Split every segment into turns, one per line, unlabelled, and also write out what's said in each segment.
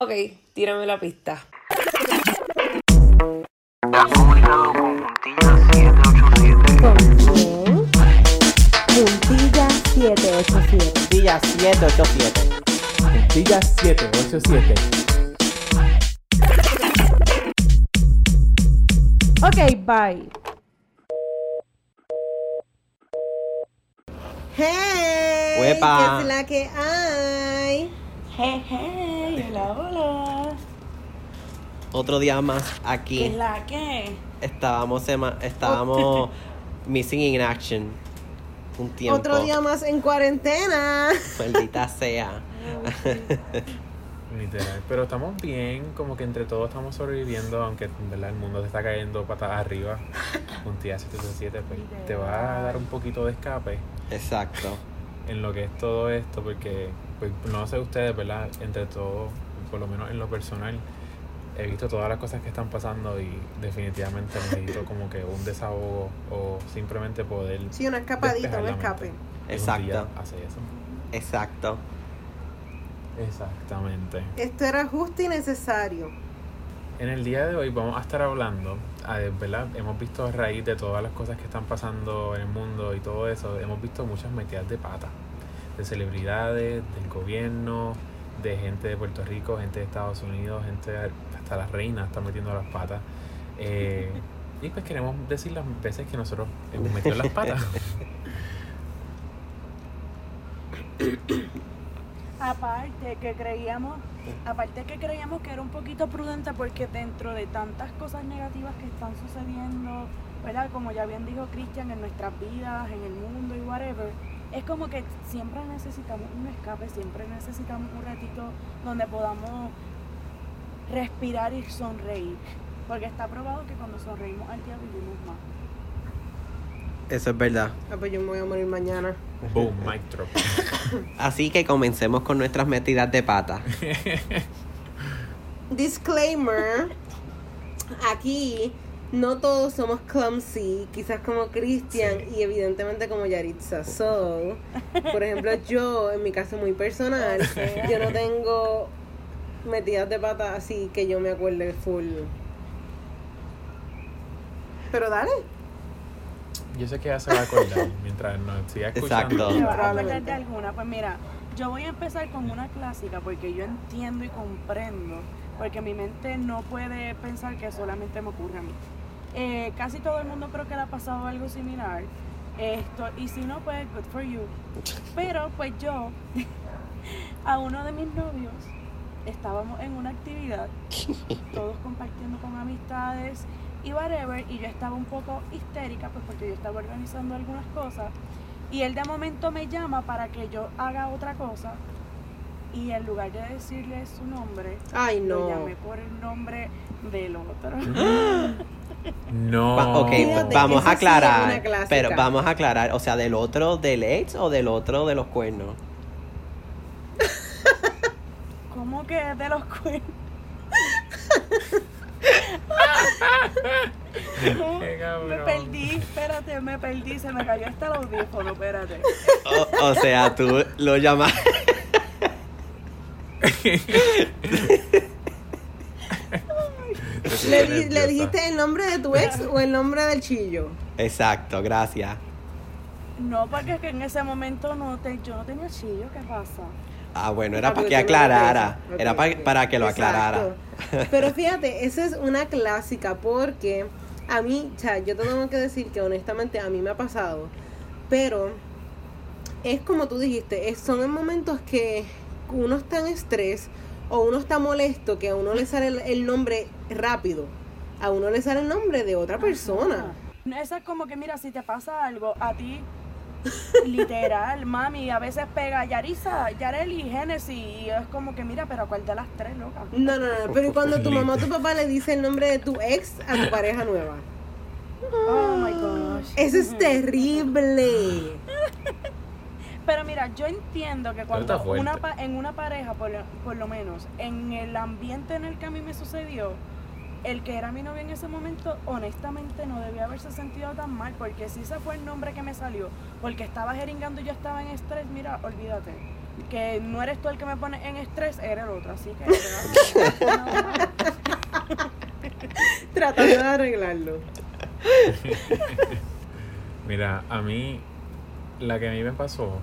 Ok, tírame la pista.
Te has comunicado con Puntilla 787.
¿Con? Puntilla 787.
Puntilla 787.
Puntilla 787.
Ok, bye.
¡Hey!
Huepa.
¿Qué es la que hay?
Hey, hey, hola, hola.
Otro día más
¿Qué es
aquí.
la que?
Estábamos, estábamos missing in action. Un tiempo.
Otro día más en cuarentena.
Maldita sea.
Literal. Pero estamos bien, como que entre todos estamos sobreviviendo, aunque en verdad el mundo se está cayendo patas arriba. Un día 777, pues te va a dar un poquito de escape
Exacto.
en lo que es todo esto, porque, pues no sé ustedes, ¿verdad? Entre todos, por lo menos en lo personal, he visto todas las cosas que están pasando y definitivamente necesito como que un desahogo o simplemente poder.
Sí, una escapadita, un escape.
Exacto.
hace eso.
Exacto.
Exactamente.
Esto era justo y necesario.
En el día de hoy vamos a estar hablando, ¿verdad? Hemos visto a raíz de todas las cosas que están pasando en el mundo y todo eso, hemos visto muchas metidas de pata, de celebridades, del gobierno, de gente de Puerto Rico, gente de Estados Unidos, gente, hasta las reinas están metiendo las patas. Eh, y pues queremos decir las veces que nosotros hemos metido las patas.
Aparte que creíamos, aparte que creíamos que era un poquito prudente porque dentro de tantas cosas negativas que están sucediendo, ¿verdad? Como ya bien dijo Cristian, en nuestras vidas, en el mundo y whatever, es como que siempre necesitamos un escape, siempre necesitamos un ratito donde podamos respirar y sonreír. Porque está probado que cuando sonreímos al día vivimos más.
Eso es verdad.
Ah, pues yo me voy a morir mañana.
Boom, mic drop.
Así que comencemos con nuestras metidas de pata.
Disclaimer. Aquí no todos somos clumsy, quizás como Christian y evidentemente como Yaritza. So, por ejemplo, yo, en mi caso muy personal, yo no tengo metidas de pata así que yo me acuerde full. Pero dale.
Yo sé que ya se va a acordar mientras nos siga escuchando.
Exacto.
¿Te vas a acordar
Probablemente.
de alguna? Pues mira, yo voy a empezar con una clásica porque yo entiendo y comprendo, porque mi mente no puede pensar que solamente me ocurre a mí. Eh, casi todo el mundo creo que le ha pasado algo similar. Esto, y si no, pues good for you. Pero pues yo, a uno de mis novios, estábamos en una actividad, todos compartiendo con amistades y whatever, y yo estaba un poco histérica, pues porque yo estaba organizando algunas cosas, y él de momento me llama para que yo haga otra cosa, y en lugar de decirle su nombre,
Ay,
lo llamé por el nombre del otro.
No.
Va- ok,
Fíjate,
vamos a aclarar. pero vamos a aclarar, o sea, del otro del ex o del otro de los cuernos.
¿Cómo que de los cuernos? No, me perdí, espérate, me perdí, se me cayó hasta el audífono, espérate.
O, o sea, tú lo
¿Le, di- le dijiste el nombre de tu ex o el nombre del chillo?
Exacto, gracias.
No, porque es que en ese momento no te, yo no tenía chillo, ¿qué pasa?
Ah, bueno, era para
porque
que aclarara. Era pa-
ok.
para que lo
Exacto.
aclarara.
Pero fíjate, esa es una clásica porque a mí, o sea, yo te tengo que decir que honestamente a mí me ha pasado, pero es como tú dijiste, es- son en momentos que uno está en estrés o uno está molesto que a uno le sale el, el nombre rápido, a uno le sale el nombre de otra persona.
Esa es como que, mira, si te pasa algo, a ti, literal, mami, a veces pega Yarisa, Yareli, Genesis, y es como que, mira, pero ¿cuál de las tres, loca?
No, no, no, pero ¿y cuando tu mamá o tu papá le dice el nombre de tu ex a tu pareja nueva?
Oh my gosh.
Eso es terrible.
Pero mira, yo entiendo que cuando una pa- en una pareja, por, lo- por lo menos, en el ambiente en el que a mí me sucedió, el que era mi novio en ese momento, honestamente no debía haberse sentido tan mal, porque si ese fue el nombre que me salió, porque estaba jeringando y yo estaba en estrés, mira, olvídate. que no eres tú el que me pone en estrés, eres el otro. Así que.
Tratando de arreglarlo.
Mira, a mí, la que a mí me pasó,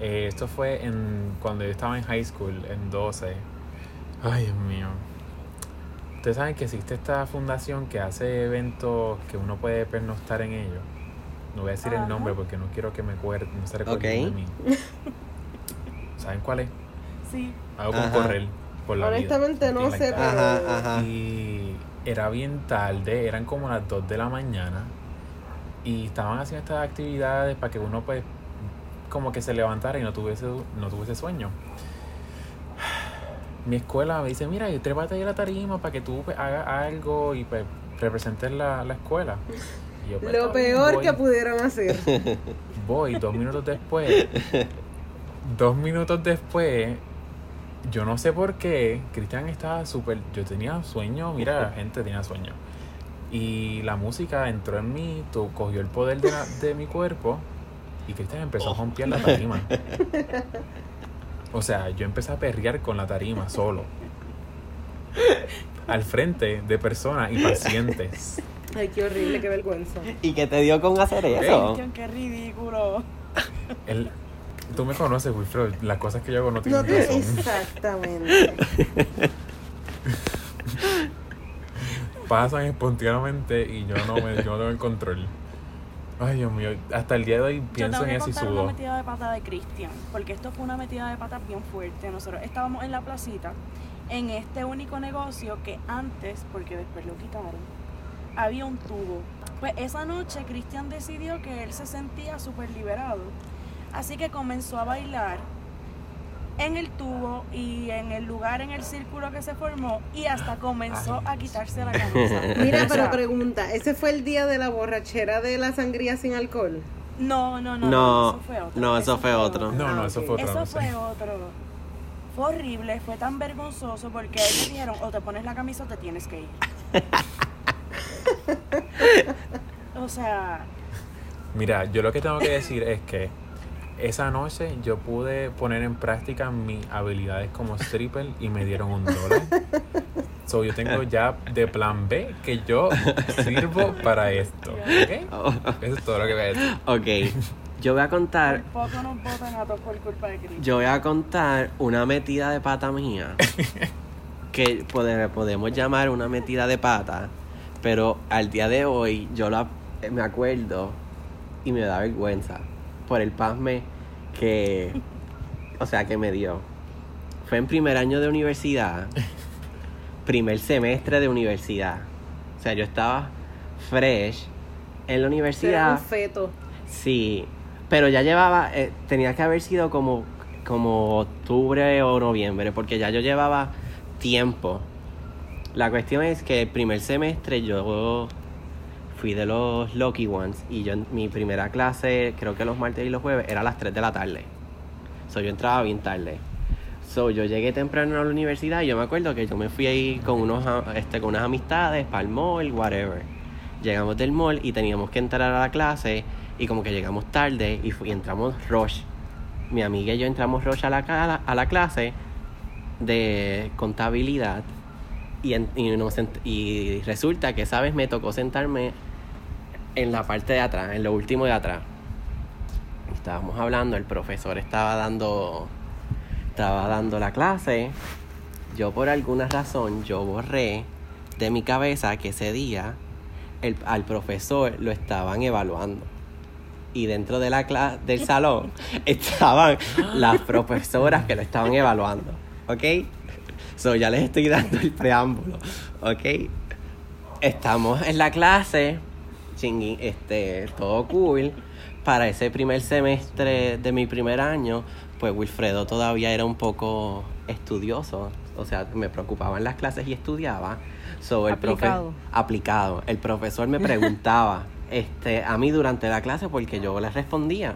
eh, esto fue en cuando yo estaba en high school, en 12. Ay, Dios mío. Ustedes saben que existe esta fundación que hace eventos que uno puede pernoctar en ellos. No voy a decir
Ajá.
el nombre porque no quiero que me acuerde, no se recuerden
Ok.
de mí. ¿Saben cuál es?
sí.
Algo con correr por la vida.
Honestamente no
something
sé.
Ajá, ajá.
Y era bien tarde, eran como las 2 de la mañana. Y estaban haciendo estas actividades para que uno pues como que se levantara y no tuviese, no tuviese sueño. Mi escuela me dice, mira, y trépate ahí a la tarima para que tú pues, hagas algo y pues representes la, la escuela. Y yo, pues,
Lo peor
voy.
que pudieron hacer.
Voy dos minutos después. dos minutos después. Yo no sé por qué. Cristian estaba súper. Yo tenía sueño. Mira, la gente tenía sueño. Y la música entró en mí. tu- cogió el poder de, la- de mi cuerpo. Y Cristian empezó a romper la tarima. O sea, yo empecé a perrear con la tarima solo. Al frente de personas y pacientes.
Ay, qué horrible, qué vergüenza.
¿Y qué te dio con hacer eso?
Cristian, qué ridículo.
El, tú me conoces, Wilfredo. Las cosas que yo hago no
No
tienen
te...
razón.
Exactamente.
pasan espontáneamente y yo no me yo no tengo el control. Ay, Dios mío, hasta el día de hoy
Yo
pienso
tengo
en eso y
contar una metida de pata de Cristian, porque esto fue una metida de pata bien fuerte. Nosotros estábamos en la placita, en este único negocio que antes, porque después lo quitaron, había un tubo. Pues esa noche Cristian decidió que él se sentía súper liberado, así que comenzó a bailar en el tubo y en el lugar, en el círculo que se formó, y hasta comenzó a quitarse la camisa.
Mira, pero pregunta, ¿ese fue el día de la borrachera de la sangría sin alcohol?
No, no, no,
No,
eso fue otro.
no, eso fue otro.
No, no,
Ah,
eso fue otra
Eso fue otro. Fue horrible, fue tan vergonzoso porque ellos dijeron o te pones la camisa o te tienes que ir. o sea,
Mira, yo lo que tengo que decir es que esa noche yo pude poner en práctica mis habilidades como stripper y me dieron un dólar. So, yo tengo ya de plan B que yo sirvo para esto. ¿ok?
Oh,
Eso es todo lo que voy a decir.
ok, yo voy a
por
contar,
poco nos botan a todos por culpa de Cristo.
yo voy a contar una metida de pata mía que pode- podemos llamar una metida de pata, pero al día de hoy yo la, me acuerdo y me da vergüenza por el pasme que, o sea, que me dio. Fue en primer año de universidad, primer semestre de universidad. O sea, yo estaba fresh en la
Era
universidad.
un feto.
Sí, pero ya llevaba, eh, tenía que haber sido como, como octubre o noviembre, porque ya yo llevaba tiempo. La cuestión es que el primer semestre yo fui de los Lucky Ones y yo en mi primera clase, creo que los martes y los jueves, era a las 3 de la tarde. So yo entraba bien tarde. So yo llegué temprano a la universidad y yo me acuerdo que yo me fui ahí con, unos, a- este, con unas amistades para el mall, whatever. Llegamos del mall y teníamos que entrar a la clase y como que llegamos tarde y, y entramos rush. Mi amiga y yo entramos rush a la, cala- a la clase de contabilidad y, en- y, sent- y resulta que esa vez me tocó sentarme en la parte de atrás, en lo último de atrás. Estábamos hablando, el profesor estaba dando estaba dando la clase. Yo por alguna razón yo borré de mi cabeza que ese día el- al profesor lo estaban evaluando. Y dentro de la cla- del salón estaban las profesoras que lo estaban evaluando. ¿Ok? So ya les estoy dando el preámbulo. ¿Ok? Estamos en la clase, chingui, este, todo cool. Para ese primer semestre de mi primer año, pues Wilfredo todavía era un poco estudioso. O sea, me preocupaba en las clases y estudiaba. So, el profe-
Aplicado.
aplicado. El profesor me preguntaba este, a mí durante la clase porque yo le respondía.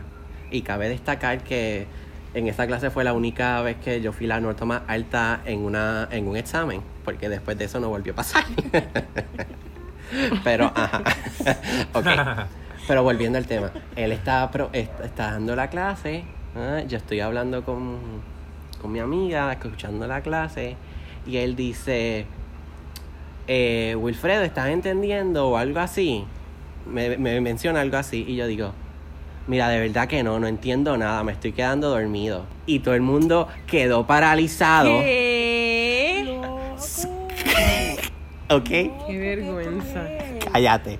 Y cabe destacar que en esa clase fue la única vez que yo fui la nota más alta en, una, en un examen, porque después de eso no volvió a pasar. Pero, ajá. ok. Pero volviendo al tema, él está, pro- est- está dando la clase Ah, yo estoy hablando con, con mi amiga, escuchando la clase, y él dice, eh, Wilfredo, ¿estás entendiendo? o algo así. Me, me menciona algo así, y yo digo, mira, de verdad que no, no entiendo nada, me estoy quedando dormido. Y todo el mundo quedó paralizado,
¿Qué?
¿Ok?
Qué vergüenza.
Cállate.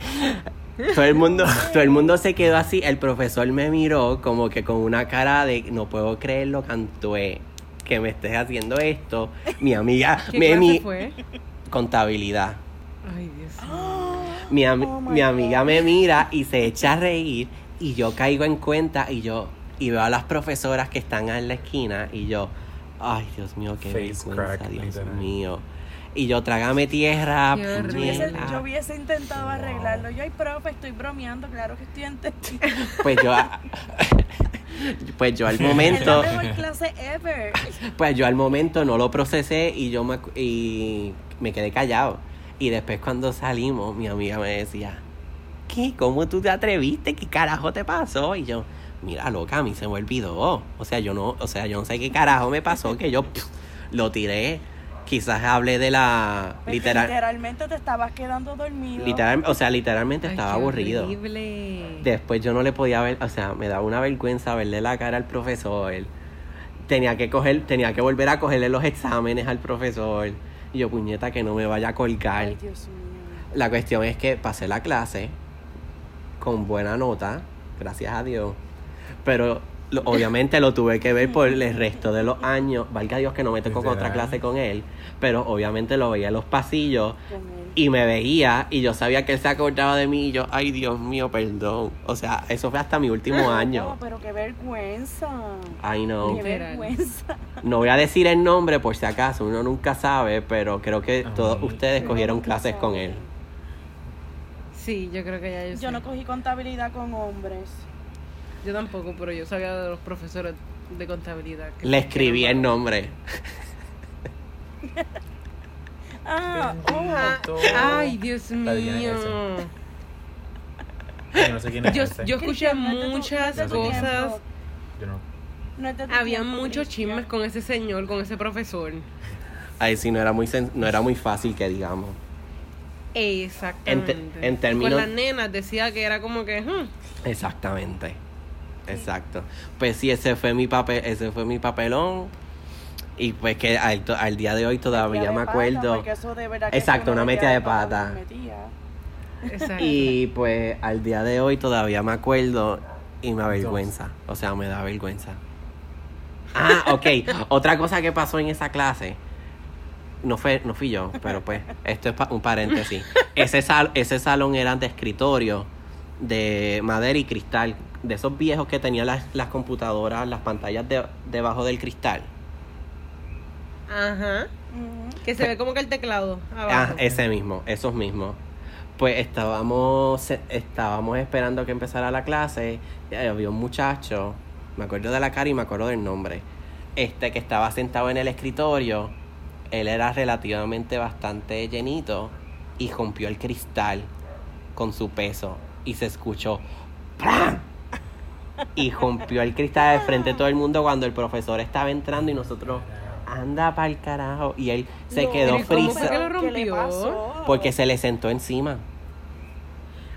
Todo el mundo, todo el mundo se quedó así. El profesor me miró como que con una cara de no puedo creerlo, Cantué, que me estés haciendo esto. Mi amiga,
¿Qué
me, mi
fue?
contabilidad.
Ay, Dios mío.
Mi,
Oh
mi amiga
God.
me mira y se echa a reír y yo caigo en cuenta y yo y veo a las profesoras que están en la esquina y yo, ay Dios mío, qué
Face
vergüenza,
crack,
Dios mío. Y yo trágame tierra,
horrible.
Hubiese- yo hubiese intentado arreglarlo. Yo, ay, profe, estoy bromeando, claro que estoy entendiendo.
Pues yo, pues yo al momento,
clase ever.
pues yo al momento no lo procesé y yo me, y me quedé callado. Y después cuando salimos, mi amiga me decía, ¿qué? ¿Cómo tú te atreviste? ¿Qué carajo te pasó? Y yo, mira, loca, a mí se me olvidó. O sea, yo no, o sea, yo no sé qué carajo me pasó, que yo lo tiré. Quizás hablé de la
Porque
literal,
Literalmente te estabas quedando dormido.
literal, o sea, literalmente
Ay,
estaba
qué
aburrido.
horrible.
Después yo no le podía ver, o sea, me daba una vergüenza verle la cara al profesor. Tenía que coger, tenía que volver a cogerle los exámenes al profesor. Y yo, puñeta, que no me vaya a colgar.
Ay, Dios mío.
La cuestión es que pasé la clase con buena nota, gracias a Dios. Pero lo- obviamente lo tuve que ver por el resto de los años. Valga Dios que no me tocó con otra clase con él. Pero obviamente lo veía en los pasillos
Con él.
y me veía y yo sabía que él se acordaba de mí y yo, ay Dios mío, perdón. O sea, eso fue hasta mi último
No,
año.
pero qué vergüenza.
I know.
Qué vergüenza.
No voy a decir el nombre por si acaso, uno nunca sabe, pero creo que
Ay.
todos ustedes cogieron clases con él.
Sí, yo creo que ya yo,
Yo
sé.
no cogí contabilidad con hombres.
Yo tampoco, pero yo sabía de los profesores de contabilidad. que
Le escribí el nombre.
Ah, oh.
Ay, Dios mío.
ese. Ay, no sé quién es
Yo,
ese.
yo escuché
no
muchas cosas.
Yo no.
Había muchos chismes con ese señor, con ese profesor.
Ahí sí no era muy sen- no era muy fácil que digamos.
Exactamente.
En te- en
Y
términos-
Con las nenas decía que era como que. hmm,
Exactamente. Exacto. Pues sí, ese fue mi papel, ese fue mi papelón. Y pues que al, to- al día de hoy todavía
de
me
pata,
acuerdo.
porque eso de verdad que
Exacto, una
metía
metida de
pata.
Exacto.
Y pues al día de hoy todavía me acuerdo y me avergüenza. O sea, me da vergüenza. Ah, ok. Otra cosa que pasó en esa clase. No fue, no fui yo, pero pues, esto es pa- un paréntesis. Ese, sal, ese salón era de escritorio de madera y cristal. De esos viejos que tenían las, las computadoras, las pantallas de- debajo del cristal.
Ajá. Que se ve como que el teclado
Ah,
abajo.
ese mismo, esos mismos. Pues estábamos, estábamos esperando que empezara la clase. y había un muchacho, me acuerdo de la cara y me acuerdo del nombre. Este que estaba sentado en el escritorio. Él era relativamente bastante llenito y rompió el cristal con su peso y se escuchó ¡Pram! Y rompió el cristal de frente a todo el mundo cuando el profesor estaba entrando y nosotros anda para el carajo y él se
No,
quedó
pero ¿y cómo fue
frisa
que
porque se le sentó encima.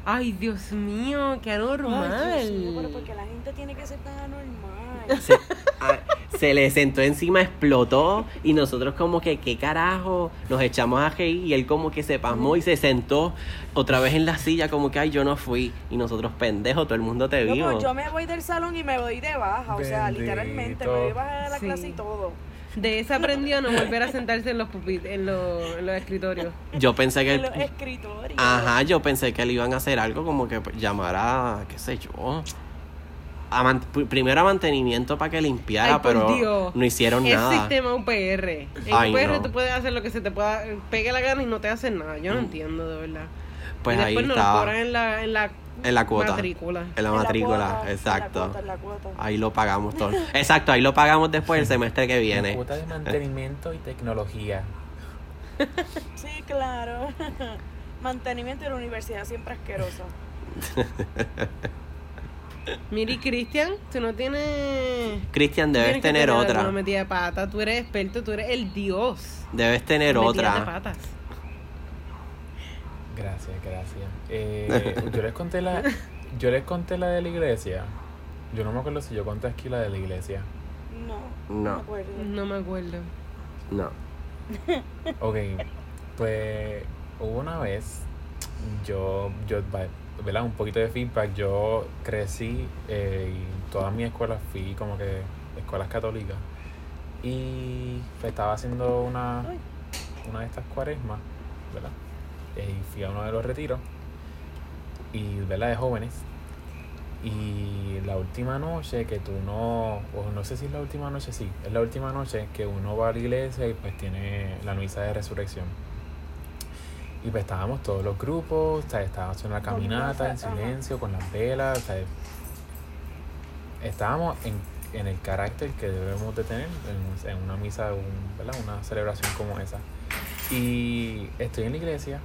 Ay, Dios mío, qué anormal.
Ay, Dios mío, pero porque la gente tiene que ser tan anormal.
Se, se le sentó encima, explotó y nosotros como que, ¿qué carajo? Nos echamos a reír y él como que se pasmó y se sentó otra vez en la silla como que, ay, yo no fui. Y nosotros, pendejo, todo el mundo te
No,
vio.
pues yo me voy del salón y me voy de baja, o sea, literalmente me voy a bajar de la
Sí.
clase y todo.
De esa aprendió a no volver a sentarse en los pupit en, los- en los escritorios.
Yo pensé que...
En los escritorios.
Ajá, yo pensé que le iban a hacer algo como que pues, llamar a, qué sé yo, a primero a mantenimiento para que limpiara,
Ay,
pero
Dios.
no hicieron
Es
nada.
sistema UPR. En
Ay,
UPR
no.
tú puedes hacer lo que se te pueda, pegue la gana y no te hacen nada. Yo no
Mm.
entiendo, de verdad.
Pues
y
ahí
después nos lo
estaba,
cobran en la, en la,
en la cuota,
matrícula.
en la
En
matrícula,
cuota, en
exacto.
La cuota, en la cuota.
Ahí lo pagamos todo. Exacto, ahí lo pagamos después el semestre que
La
viene.
cuota de mantenimiento y tecnología.
Sí, claro. Mantenimiento de la universidad siempre asquerosa.
Miri Cristian, tú no tienes.
Cristian, debes tener otra.
alguna metida de pata. Tú eres experto, tú eres el dios.
Debes tener
metidas de
otra.
patas.
Gracias, gracias. Eh, yo les conté la. Yo les conté la de la iglesia. Yo no me acuerdo si yo conté aquí la de la iglesia.
No,
No.
me acuerdo.
No me acuerdo.
No.
Ok, pues hubo una vez, yo, yo, ¿verdad? Un poquito de feedback, yo crecí eh, y todas mis escuelas fui como que escuelas católicas y pues, estaba haciendo una, una de estas cuaresmas, ¿verdad? Eh, Y fui a uno de los retiros y, ¿verdad? De jóvenes. Y la última noche que tú no, o no sé si es la última noche, sí, es la última noche que uno va a la iglesia y pues tiene la misa de resurrección. Y pues estábamos todos los grupos, sea, estábamos haciendo una caminata en silencio, con las velas, estábamos en, en el carácter que debemos de tener en, en una misa, un- ¿verdad? una celebración como esa. Y estoy en la iglesia,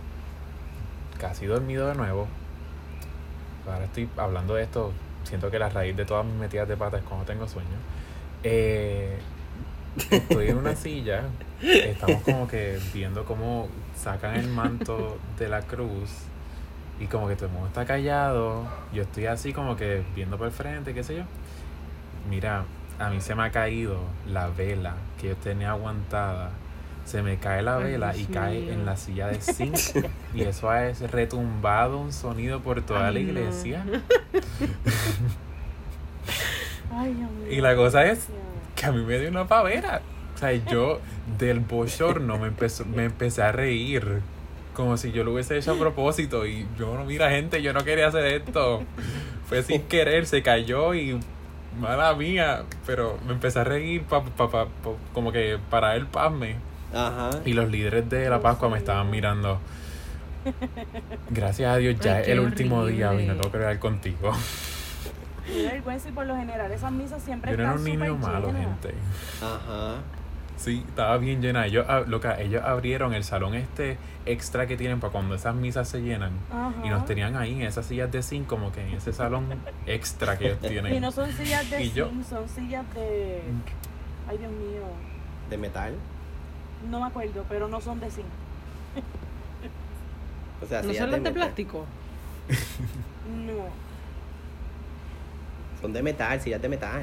casi dormido de nuevo. Ahora estoy hablando de esto, siento que la raíz de todas mis metidas de pata es cuando tengo sueño. Eh, estoy en una silla, estamos como que viendo cómo sacan el manto de la cruz y como que todo el mundo está callado. Yo estoy así como que viendo por el frente, qué sé yo. Mira, a mí se me ha caído la vela que yo tenía aguantada. Se me cae la
Ay,
vela y cae
mío.
en la silla de zinc. y eso ha es- retumbado un sonido por toda
Ay,
la
no.
iglesia.
Ay, Dios mío.
Y la cosa es que a mí me dio una pavera. O sea, yo del bochorno me, empezó, me empecé a reír. Como si yo lo hubiese hecho a propósito. Y yo no, mira, gente, yo no quería hacer esto. Fue sin querer, se cayó y. Mala mía. Pero me empecé a reír pa, pa- pa- pa- como que para el pasme.
Ajá.
Y los líderes de la Pascua me estaban mirando. Gracias a Dios, ya
Ay,
el último día y
horrible.
no tengo que ver contigo.
Me da vergüenza y por lo general esas misas siempre
Yo era un niño malo,
llenas.
gente.
Ajá.
Sí, estaba bien llena. Ellos, ah, loca, ellos abrieron el salón este extra que tienen para cuando esas misas se llenan.
Ajá.
Y nos tenían ahí en esas sillas de zinc, como que en ese salón extra que ellos tienen.
Y no son sillas de
Y yo-
zinc, son sillas de... Ay, Dios mío.
¿De metal?
No me acuerdo, pero no son de zinc.
O sea,
¿No son las de plástico?
No.
Son de metal, sillas de metal.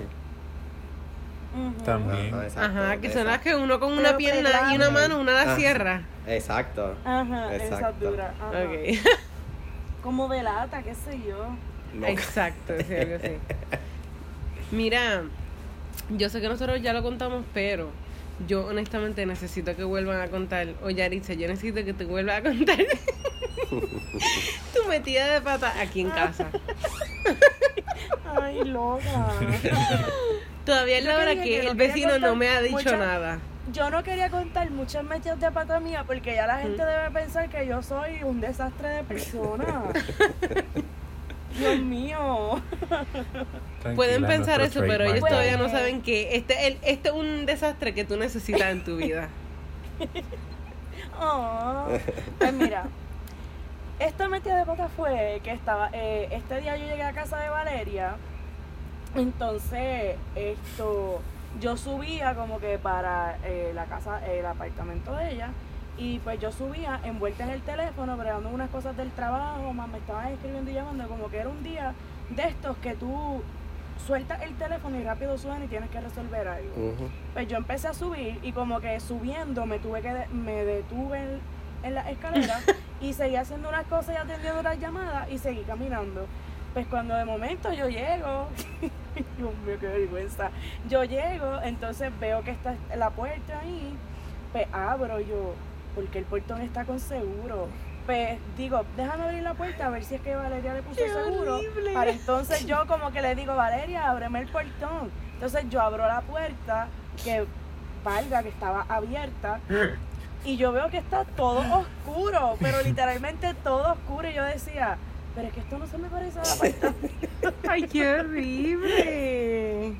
También.
Ajá, exacto,
Ajá, que son
esas.
las que uno con una
Pero
pierna y una mano, una la
Ah.
cierra.
Exacto.
Ajá, esa
Exacto.
dura. Ajá.
Ok.
Como de lata, qué sé yo.
No.
Exacto, sí, algo así. Mira, yo sé que nosotros ya lo contamos, pero yo honestamente necesito que vuelvan a contar, o Yaritza, yo necesito que te vuelvas a contar tu metida de pata aquí en casa.
Ay, loca.
Todavía es la hora que
que
el vecino no me ha dicho
mucha-
nada.
Yo no quería contar muchas mechas de pata mía porque ya la gente debe pensar que yo soy un desastre de persona. Dios mío.
Tranquila,
Pueden pensar eso, pero ellos todavía no
Pues-
saben que este, el, este es un desastre que tú necesitas en tu vida.
Oh. Pues mira, esta metida de pata fue que estaba, eh, este día yo llegué a casa de Valeria, entonces esto, yo subía como que para eh, la casa, el apartamento de ella, y pues yo subía envuelta en el teléfono, bregando unas cosas del trabajo, más me estaban escribiendo y llamando, como que era un día de estos que tú sueltas el teléfono y rápido suena y tienes que resolver algo. Pues yo empecé a subir y como que subiendo me tuve que de- me detuve en, en la escalera y seguí haciendo unas cosas y atendiendo las llamadas y seguí caminando. Pues cuando de momento yo llego, Dios mío, qué vergüenza. Yo llego, entonces veo que está la puerta ahí, pues abro yo, porque el portón está con seguro. Pues digo, déjame abrir la puerta a ver si es que Valeria le puso
¡Qué
seguro.
horrible!
Para entonces yo como que le digo, Valeria, ábreme el portón. Entonces yo abro la puerta, que valga que estaba abierta, y yo veo que está todo oscuro, pero literalmente todo oscuro. Y yo decía, pero es que esto no se me parece a la apartamento.
¡Ay, qué horrible!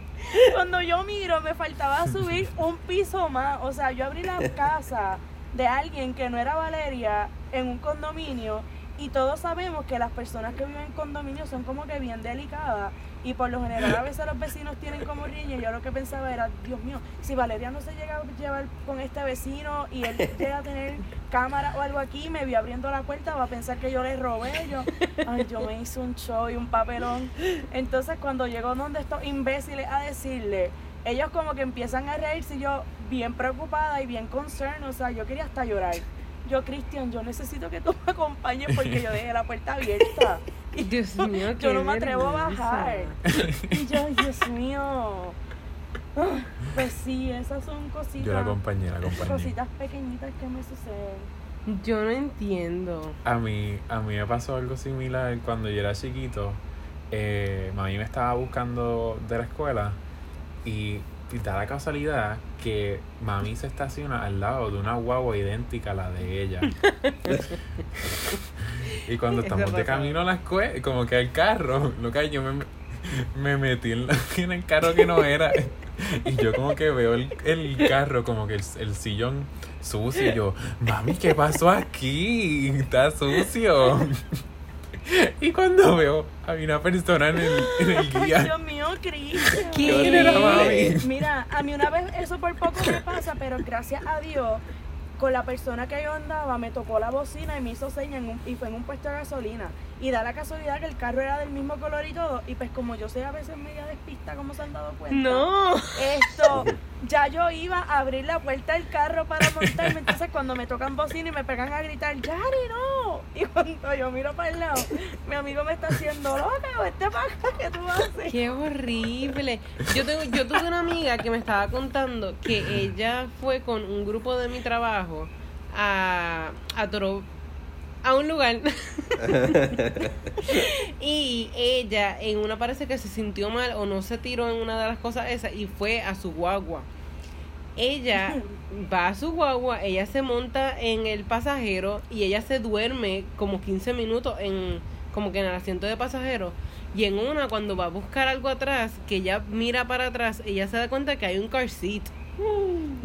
Cuando yo miro, me faltaba subir un piso más. O sea, yo abrí la casa de alguien que no era Valeria en un condominio Y todos sabemos que las personas que viven en condominios son como que bien delicadas. Y por lo general a veces los vecinos tienen como riña. Yo lo que pensaba era, Dios mío, si Valeria no se llega a llevar con este vecino y él llega a tener cámara o algo aquí, me vio abriendo la puerta, va a pensar que yo le robé. Yo, yo me hice un show y un papelón. Entonces cuando llegó donde estos imbéciles a decirle, ellos como que empiezan a reírse y yo bien preocupada y bien concerned, o sea, yo quería hasta llorar. Yo, Cristian, yo necesito que tú me acompañes porque yo dejé la puerta abierta. Y
Dios mío,
yo no me atrevo a bajar. Y yo, Dios mío. Ah, Pues sí, esas son cositas.
Yo la acompañé, la acompañé.
Cositas pequeñitas que me suceden.
Yo no entiendo.
A mí, a mí me pasó algo similar cuando yo era chiquito. Eh, mami me estaba buscando de la escuela y, y da la casualidad que mami se estaciona al lado de una guagua idéntica a la de ella. y cuando estamos de camino a la escuela, como que al carro, lo que yo me, me metí en, la- en el carro que no era. Y yo como que veo el, el carro, como que el, el sillón sucio. Y yo, mami, ¿qué pasó aquí? Está sucio. Y cuando veo, había una persona en el, en el guía.
Dios mío, Cristian.
¿Quién
era mami?
Mira, a mí una vez eso por poco me pasa, pero gracias a Dios, con la persona que yo andaba, me tocó la bocina y me hizo señas en un- y fue en un puesto de gasolina. Y da la casualidad que el carro era del mismo color y todo. Y pues como yo soy a veces media despista, como se han dado cuenta.
No.
Esto, ya yo iba a abrir la puerta del carro para montarme. Entonces, cuando me tocan bocina y me pegan a gritar, ¡Yari, no! Y cuando yo miro para el lado, mi amigo me está haciendo loca, vete para acá, ¿qué tú haces?
Qué horrible. Yo tengo, yo tuve una amiga que me estaba contando que ella fue con un grupo de mi trabajo a, a Toro- a un lugar y ella en una parece que se sintió mal o no se tiró en una de las cosas esas y fue a su guagua. Ella va a su guagua, ella se monta en el pasajero y ella se duerme como 15 minutos en como que en el asiento de pasajero y en una cuando va a buscar algo atrás, que ella mira para atrás, ella se da cuenta que hay un car seat.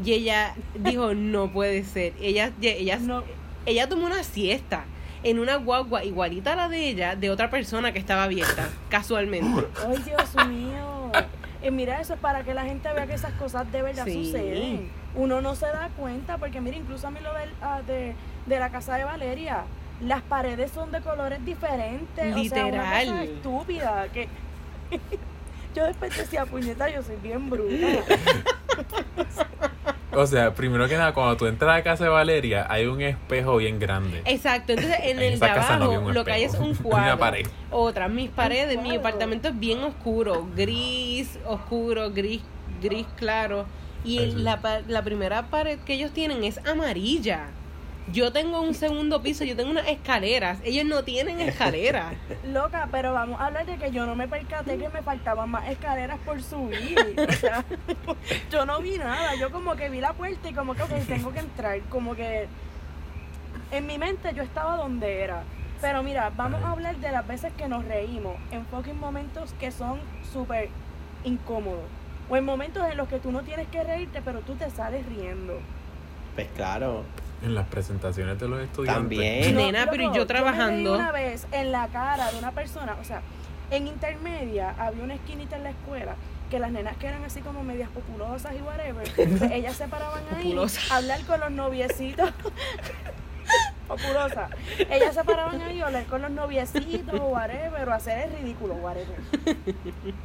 Y ella dijo, "No puede ser." Ella ella
No.
ella tomó una siesta en una guagua igualita a la de ella de otra persona que estaba abierta casualmente.
Ay, Dios mío. Y mira, eso es para que la gente vea que esas cosas de verdad
Sí.
suceden. Uno no se da cuenta, porque mira, incluso a mí lo ah, de, de la casa de Valeria, las paredes son de colores diferentes. O sea, una
Literal.
cosa estúpida. Que yo después decía, puñeta, yo soy bien bruta.
O sea, primero que nada, cuando tú entras a la casa de Valeria, hay un espejo bien grande.
Exacto, entonces en,
En
el de
no
abajo lo que hay es un
una
cuadro.
pared.
Otra, mis paredes, mi apartamento es bien oscuro, gris, oscuro, gris, gris claro. Y la, la primera pared que ellos tienen es amarilla. Yo tengo un segundo piso, yo tengo unas escaleras. Ellos no tienen escaleras.
Loca, pero vamos a hablar de que yo no me percaté que me faltaban más escaleras por subir. O sea, yo no vi nada. Yo como que vi la puerta y como que ok, tengo que entrar. Como que en mi mente yo estaba donde era. Pero mira, vamos a hablar de las veces que nos reímos en fucking momentos que son súper incómodos. O en momentos en los que tú no tienes que reírte, pero tú te sales riendo.
Pues claro.
En las presentaciones de los estudiantes.
También.
No. Nena, pero yo
me reí
trabajando.
una vez en la cara de una persona, o sea, en intermedia había una esquinita en la escuela que las nenas que eran así como medias populosas y whatever, pues ellas se paraban ahí a hablar con los noviecitos. Populosa. Ellas se paraban ahí a hablar con los noviecitos o whatever, o hacer el ridículo, whatever.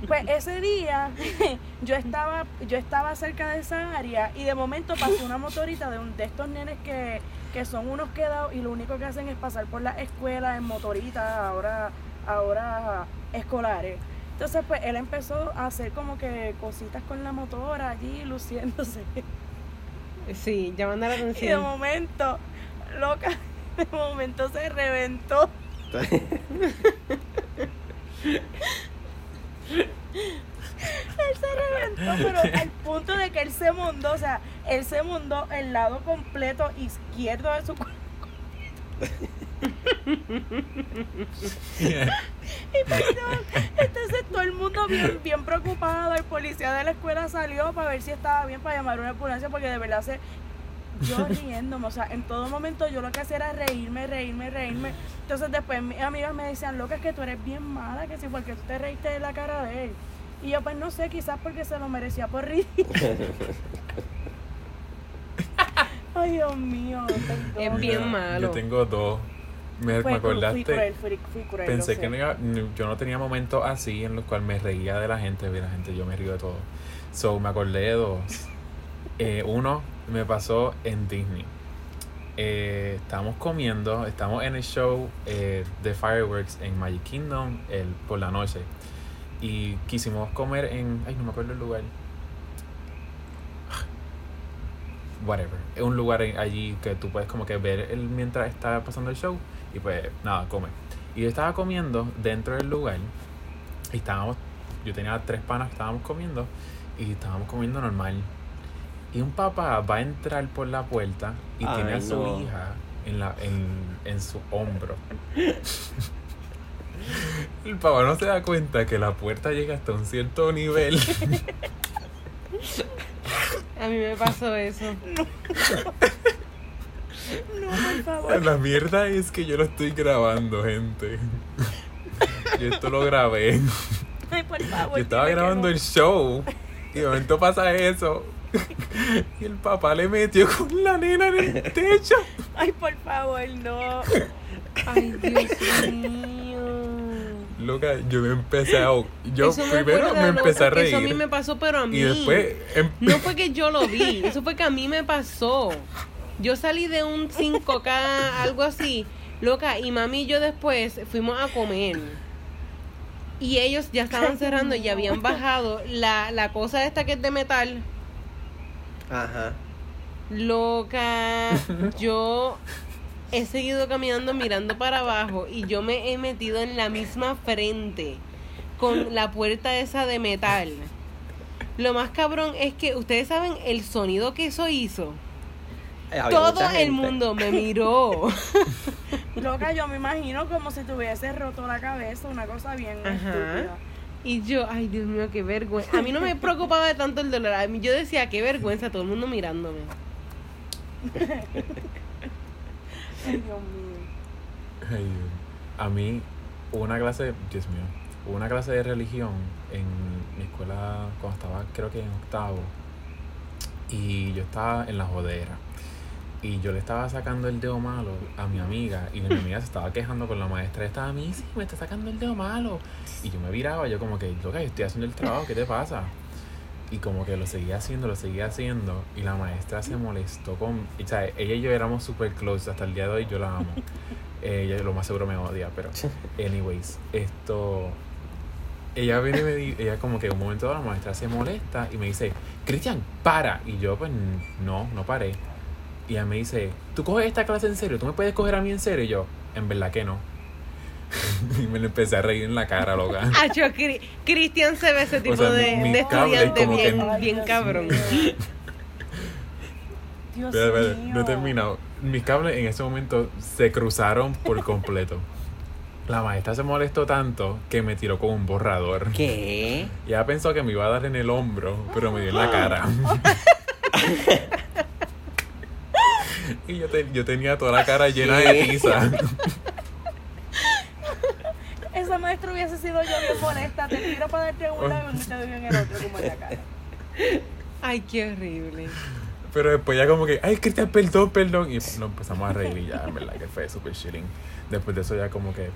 Pues ese día yo estaba, yo estaba cerca de esa área y de momento pasó una motorita de un de estos nenes que, que son unos quedados y lo único que hacen es pasar por la escuela en motoritas ahora, ahora escolares. Entonces pues él empezó a hacer como que cositas con la motora allí luciéndose.
Sí, llamando la
Y de
atención.
momento, loca, de momento se reventó. Él se reventó, pero al punto de que él se mundó, o sea, él se mundó el lado completo izquierdo de su cuerpo. Y perdón, entonces todo el mundo bien, bien preocupado, el policía de la escuela salió para ver si estaba bien, para llamar a una ambulancia, porque de verdad se, yo riéndome, o sea, en todo momento yo lo que hacía era reírme, reírme, reírme. Entonces después mis amigas me decían, loca, es que tú eres bien mala, que si porque tú te reíste de la cara de él. Y yo, pues no sé, quizás porque se lo merecía por reír. Ay, Dios mío, perdón.
Es bien malo.
Yo tengo dos. Me,
Fue
me
cru-
acordaste.
Fui cruel, fui, fui cruel,
Pensé que no iba- yo no tenía momentos así en los cuales me reía de la gente, de la gente, yo me río de todo. So, me acordé de dos. Eh, uno me pasó en Disney. Eh, estábamos comiendo, estamos en el show eh, de Fireworks en Magic Kingdom el, por la noche. Y quisimos comer en. Ay, no me acuerdo el lugar. Whatever. Es un lugar allí que tú puedes como que ver el, mientras está pasando el show. Y pues nada, come. Y yo estaba comiendo dentro del lugar. Y estábamos. Yo tenía tres panas estábamos comiendo. Y estábamos comiendo normal. Y un papá va a entrar por la puerta y tiene a su
no.
hija en, la, en, en su hombro. El papá no se da cuenta que la puerta llega hasta un cierto nivel.
A mí me pasó eso.
No, por favor.
La mierda es que yo lo estoy grabando, gente. Yo esto lo grabé.
Ay, por favor.
Yo estaba grabando el show. Y de momento pasa eso. Y el papá le metió con la nena en el techo.
Ay, por favor, no.
Ay, Dios mío.
Loca, yo me empecé a. Yo
Eso me
primero me
¿no?
empecé a
Porque Eso a mí
reír.
me pasó, pero a mí.
Y después. em-
No fue que yo lo vi, eso fue que a mí me pasó. Yo salí de un 5K, algo así, loca, y mami y yo después fuimos a comer. Y ellos ya estaban cerrando y habían bajado la, la cosa esta que es de metal.
Ajá.
Loca, yo he seguido caminando mirando para abajo y yo me he metido en la misma frente con la puerta esa de metal. Lo más cabrón es que ustedes saben el sonido que eso hizo.
Eh, había
Todo el mundo me miró.
Loca, yo me imagino como si te hubiese roto la cabeza, una cosa bien
Ajá.
estúpida.
Y yo, ay Dios mío, qué vergüenza. A mí no me preocupaba tanto el dolor. A mí yo decía, qué vergüenza, todo el mundo mirándome.
Ay, Dios mío.
Ay, Dios. a mí, hubo una clase, Dios mío, hubo una clase de religión en mi escuela cuando estaba, creo que en octavo. Y yo estaba en la jodera. Y yo le estaba sacando el dedo malo a mi amiga. Y mi amiga se estaba quejando con la maestra. Estaba a mí, sí, me está sacando el dedo malo. Y yo me viraba, yo como que, loca, yo estoy haciendo el trabajo, ¿qué te pasa? Y como que lo seguía haciendo, lo seguía haciendo. Y la maestra se molestó con... O sea, ella y yo éramos super close. Hasta el día de hoy yo la amo. Ella lo más seguro me odia, pero... Anyways, esto... Ella viene y me di- ella como que un momento dado la maestra se molesta y me dice, Cristian, para. Y yo pues no, no paré. Y ella me dice, ¿tú coges esta clase en serio? ¿Tú me puedes coger a mí en serio? Y yo, en verdad que no. y me le empecé a reír en la cara, loca.
Acho, Cri- Cristian se ve ese tipo
sea,
de,
mis
de estudiante
que-
bien, bien
Dios
cabrón.
mío. Dios mío.
no he terminado. Mis cables en ese momento se cruzaron por completo. La maestra se molestó tanto que me tiró con un borrador.
¿Qué?
Y ella pensó que me iba a dar en el hombro, pero me dio en la cara. Y yo, te- yo tenía toda la cara llena de tiza.
Esa maestra hubiese sido yo bien molesta. Te tiro para darte un lado y te doy en el otro, como en la cara.
Ay, qué horrible.
Pero después ya como que, ay, Cristian, perdón, perdón. Y nos empezamos a reír y ya, en verdad que fue súper chilling. Después de eso ya como que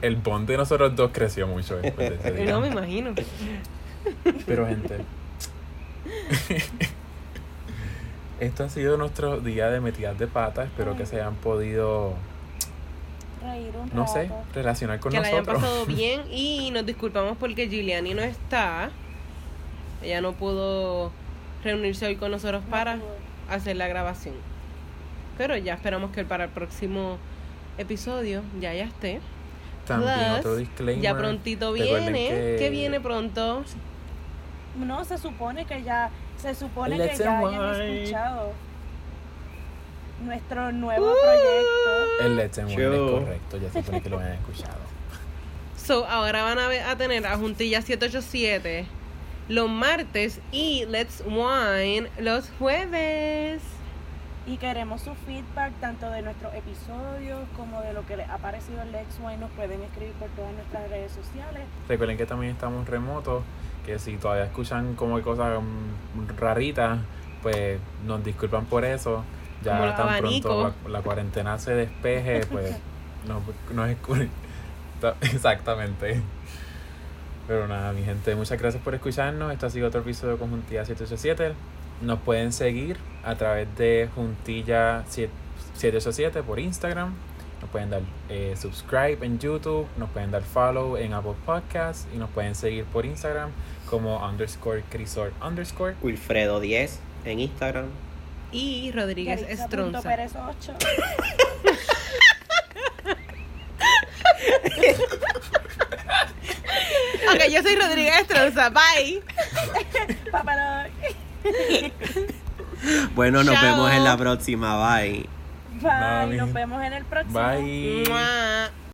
el bond de nosotros dos creció mucho después de ese día.
No me imagino.
Pero gente, esto ha sido nuestro día de metidas de pata. Espero que se hayan podido,
Reír un
no sé, relacionar con
que la hayan
nosotros.
pasado bien y nos disculpamos porque Giuliani no está. Ella no pudo reunirse hoy con nosotros para hacer la grabación. Pero ya esperamos que para el próximo episodio ya ya esté.
También
Plus,
otro disclaimer.
Ya prontito viene.
que-
que viene pronto?
No, se supone que ya, se supone que
Let's
ya hayan escuchado nuestro nuevo proyecto.
El Let's and Wine es correcto, ya se supone que lo hayan escuchado.
So, ahora van a, ve- a tener a Juntilla 787 los martes y Let's Wine los jueves.
Y queremos su feedback tanto de nuestros episodios como de lo que les ha parecido el Lex Wine. Nos pueden escribir por todas nuestras redes sociales.
Recuerden que también estamos remotos, que si todavía escuchan como cosas mm, raritas, pues nos disculpan por eso. Ya tan pronto la, la cuarentena se despeje, pues nos, nos escu- Ta- Exactamente. Pero nada, mi gente, muchas gracias por escucharnos. Esto ha sido otro episodio de Conjuntilla 787. Nos pueden seguir a través de Juntilla 787 por Instagram. Nos pueden dar eh, subscribe en YouTube. Nos pueden dar follow en Apple Podcasts. Y nos pueden seguir por Instagram como underscore crisor underscore.
Wilfredo 10 en Instagram.
Y Rodríguez Estronza.
Pérez 8.
Ok, yo soy Rodríguez Estronza. Bye.
Papalón.
Bueno, nos
Chao.
vemos en la próxima. Bye.
Bye. Nos vemos en el próximo.
Bye.